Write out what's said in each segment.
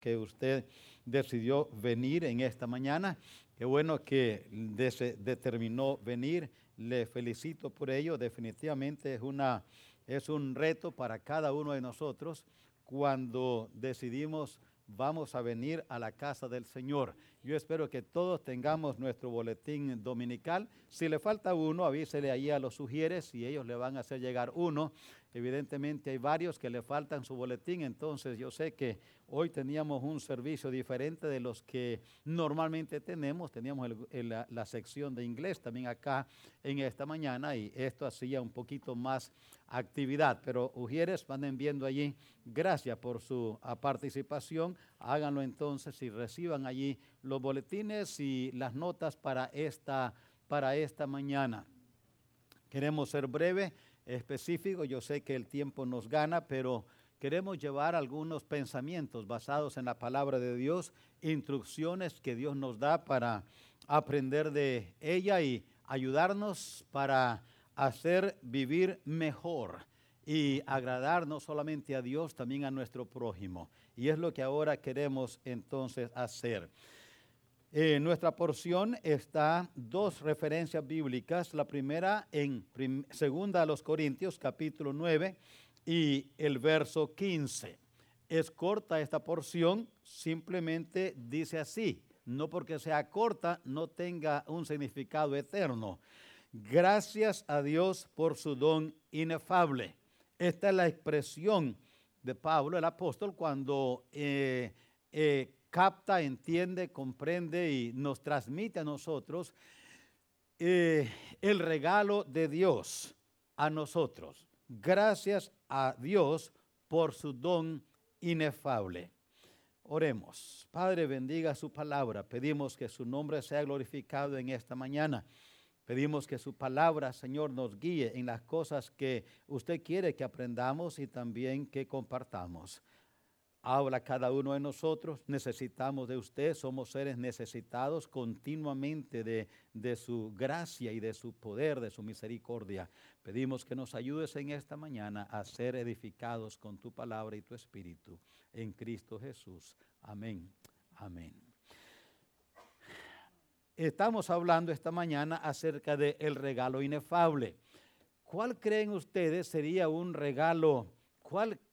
que usted decidió venir en esta mañana. Qué bueno que determinó venir. Le felicito por ello. Definitivamente es, una, es un reto para cada uno de nosotros cuando decidimos vamos a venir a la casa del Señor. Yo espero que todos tengamos nuestro boletín dominical. Si le falta uno, avísele ahí a los sugieres y ellos le van a hacer llegar uno. Evidentemente hay varios que le faltan su boletín, entonces yo sé que hoy teníamos un servicio diferente de los que normalmente tenemos. Teníamos la, sección de inglés también acá en esta mañana y esto hacía un poquito más actividad. Pero Ujieres, van viendo allí, gracias por su participación. Háganlo entonces y reciban allí los boletines y las notas para esta, para esta mañana. Queremos ser breve específico. Yo sé que el tiempo nos gana, pero queremos llevar algunos pensamientos basados en la palabra de Dios, instrucciones que Dios nos da para aprender de ella y ayudarnos para hacer vivir mejor y agradar no solamente a Dios, también a nuestro prójimo. Y es lo que ahora queremos entonces hacer. En nuestra porción está dos referencias bíblicas. La primera en segunda a los Corintios, capítulo 9 y el verso 15. Es corta esta porción, simplemente dice así, no porque sea corta, no tenga un significado eterno. Gracias a Dios por su don inefable. Esta es la expresión de Pablo, el apóstol, cuando eh, eh, capta, entiende, comprende y nos transmite a nosotros eh, el regalo de Dios a nosotros. Gracias a Dios por su don inefable. Oremos. Padre, bendiga su palabra. Pedimos que su nombre sea glorificado en esta mañana. Pedimos que su palabra, Señor, nos guíe en las cosas que usted quiere que aprendamos y también que compartamos habla cada uno de nosotros, necesitamos de usted, somos seres necesitados continuamente de, de, su gracia y de su poder, de su misericordia. Pedimos que nos ayudes en esta mañana a ser edificados con tu palabra y tu espíritu en Cristo Jesús. Amén. Amén. Estamos hablando esta mañana acerca del el regalo inefable. ¿Cuál creen ustedes sería un regalo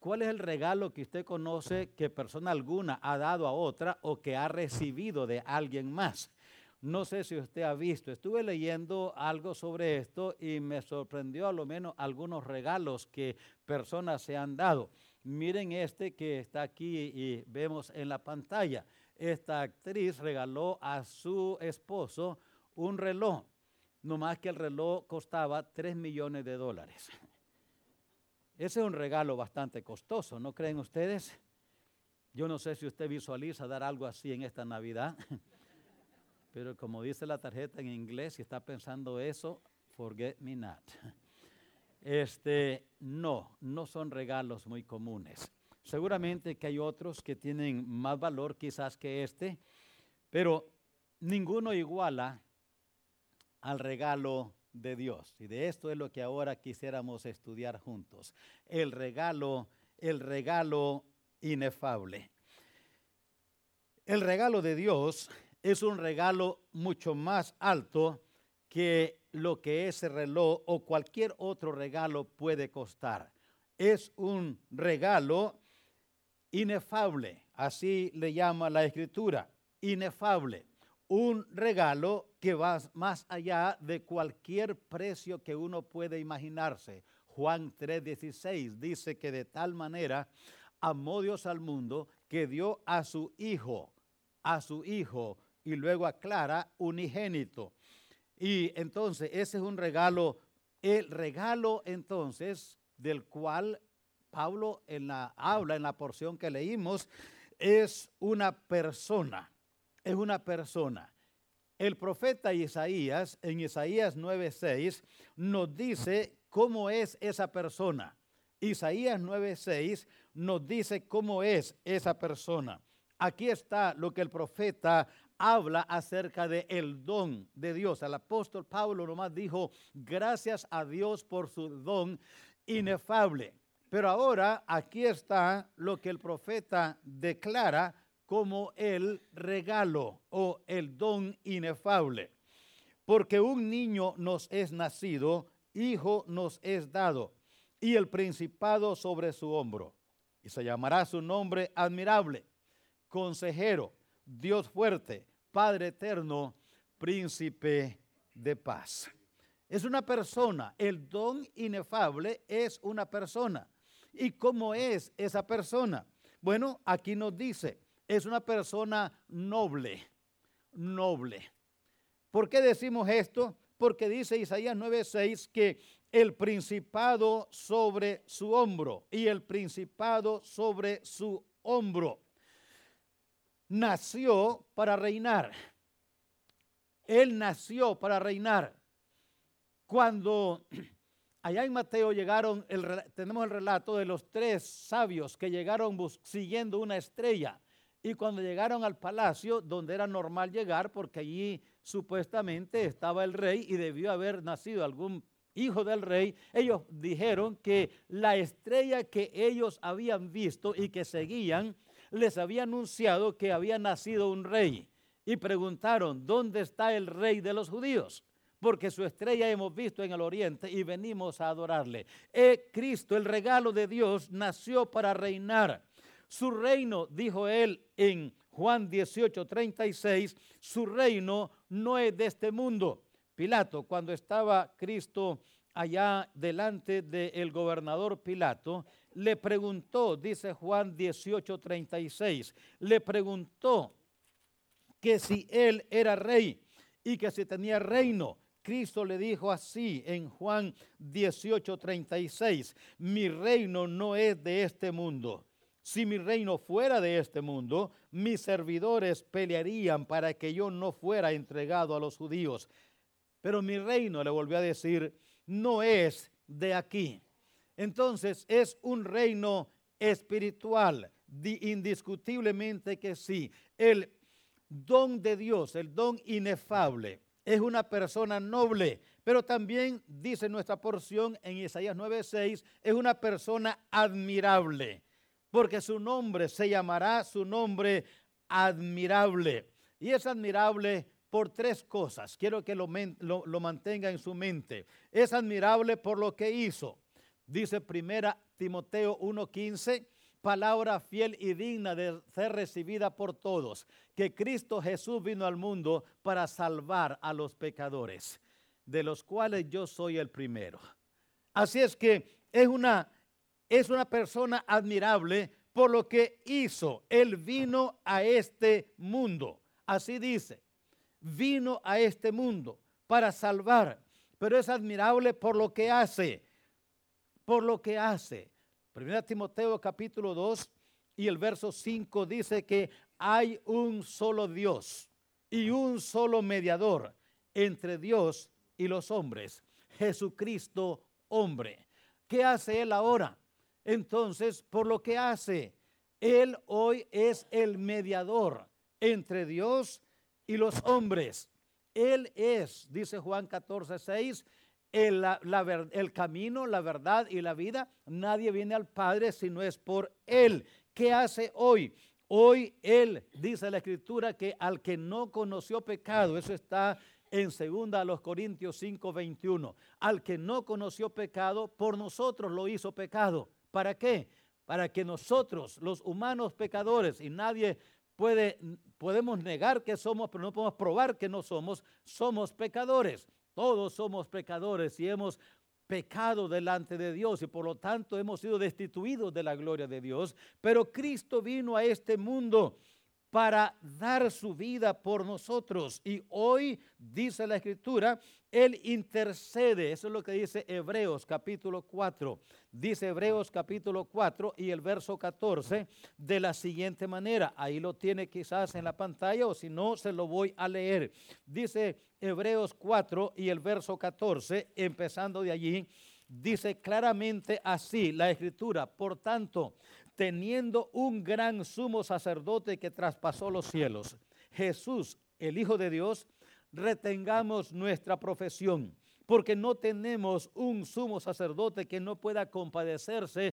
¿Cuál, es el regalo que usted conoce que persona alguna ha dado a otra o que ha recibido de alguien más? No sé si usted ha visto, estuve leyendo algo sobre esto y me sorprendió a lo menos algunos regalos que personas se han dado. Miren este que está aquí y vemos en la pantalla. Esta actriz regaló a su esposo un reloj, no más que el reloj costaba 3 millones de dólares. Ese es un regalo bastante costoso, ¿no creen ustedes? Yo no sé si usted visualiza dar algo así en esta Navidad, pero como dice la tarjeta en inglés, si está pensando eso, forget me not. Este, no, no son regalos muy comunes. Seguramente que hay otros que tienen más valor quizás que este, pero ninguno iguala al regalo de Dios. Y de esto es lo que ahora quisiéramos estudiar juntos. El regalo, el regalo inefable. El regalo de Dios es un regalo mucho más alto que lo que ese reloj o cualquier otro regalo puede costar. Es un regalo inefable, así le llama la escritura, inefable un regalo que va más allá de cualquier precio que uno puede imaginarse. Juan 3:16 dice que de tal manera amó Dios al mundo que dio a su hijo, a su hijo, y luego aclara unigénito. Y entonces ese es un regalo, el regalo entonces del cual Pablo en la habla en la porción que leímos es una persona es una persona. El profeta Isaías, en Isaías 9:6, nos dice cómo es esa persona. Isaías 9:6 nos dice cómo es esa persona. Aquí está lo que el profeta habla acerca de el don de Dios. El apóstol Pablo nomás dijo, gracias a Dios por su don inefable. Pero ahora aquí está lo que el profeta declara como el regalo o el don inefable. Porque un niño nos es nacido, hijo nos es dado, y el principado sobre su hombro. Y se llamará su nombre admirable, consejero, Dios fuerte, Padre eterno, príncipe de paz. Es una persona, el don inefable es una persona. ¿Y cómo es esa persona? Bueno, aquí nos dice, es una persona noble, noble. ¿Por qué decimos esto? Porque dice Isaías 9:6 que el principado sobre su hombro y el principado sobre su hombro nació para reinar. Él nació para reinar. Cuando allá en Mateo llegaron, tenemos el relato de los tres sabios que llegaron siguiendo una estrella. Y cuando llegaron al palacio, donde era normal llegar, porque allí supuestamente estaba el rey y debió haber nacido algún hijo del rey, ellos dijeron que la estrella que ellos habían visto y que seguían les había anunciado que había nacido un rey. Y preguntaron, ¿dónde está el rey de los judíos? Porque su estrella hemos visto en el oriente y venimos a adorarle. Eh, Cristo, el regalo de Dios, nació para reinar. Su reino, dijo él en Juan 18, 36, su reino no es de este mundo. Pilato, cuando estaba Cristo allá delante del gobernador Pilato, le preguntó, dice Juan 18, 36, le preguntó que si él era rey y que si tenía reino. Cristo le dijo así en Juan 18, 36, mi reino no es de este mundo. Si mi reino fuera de este mundo, mis servidores pelearían para que yo no fuera entregado a los judíos. Pero mi reino, le volvió a decir, no es de aquí. Entonces es un reino espiritual, indiscutiblemente que sí. El don de Dios, el don inefable, es una persona noble, pero también dice nuestra porción en Isaías 9:6, es una persona admirable, porque su nombre se llamará su nombre admirable. Y es admirable por tres cosas. Quiero que lo, mantenga en su mente. Es admirable por lo que hizo. Dice primera Timoteo 1:15, palabra fiel y digna de ser recibida por todos, que Cristo Jesús vino al mundo para salvar a los pecadores, de los cuales yo soy el primero. Así es que es una, es una persona admirable por lo que hizo. Él vino a este mundo. Así dice vino a este mundo para salvar, pero es admirable por lo que hace, por lo que hace. Primera Timoteo capítulo 2 y el verso 5 dice que hay un solo Dios y un solo mediador entre Dios y los hombres, Jesucristo hombre. ¿Qué hace Él ahora? Entonces, por lo que hace, Él hoy es el mediador entre Dios y los hombres. Él es, dice Juan 14, 6, el, el camino, la verdad y la vida. Nadie viene al Padre si no es por Él. ¿Qué hace hoy? Hoy Él, dice la Escritura, que al que no conoció pecado, eso está en segunda a los Corintios 5, 21, al que no conoció pecado, por nosotros lo hizo pecado. ¿Para qué? Para que nosotros, los humanos pecadores, y nadie puede, podemos negar que somos, pero no podemos probar que no somos, somos pecadores. Todos somos pecadores y hemos pecado delante de Dios y por lo tanto hemos sido destituidos de la gloria de Dios. Pero Cristo vino a este mundo para dar su vida por nosotros. Y hoy dice la escritura, Él intercede. Eso es lo que dice Hebreos capítulo 4. Dice Hebreos capítulo 4 y el verso 14 de la siguiente manera. Ahí lo tiene quizás en la pantalla o si no, se lo voy a leer. Dice Hebreos 4 y el verso 14, empezando de allí. Dice claramente así la escritura, por tanto, teniendo un gran sumo sacerdote que traspasó los cielos, Jesús, el Hijo de Dios, retengamos nuestra profesión, porque no tenemos un sumo sacerdote que no pueda compadecerse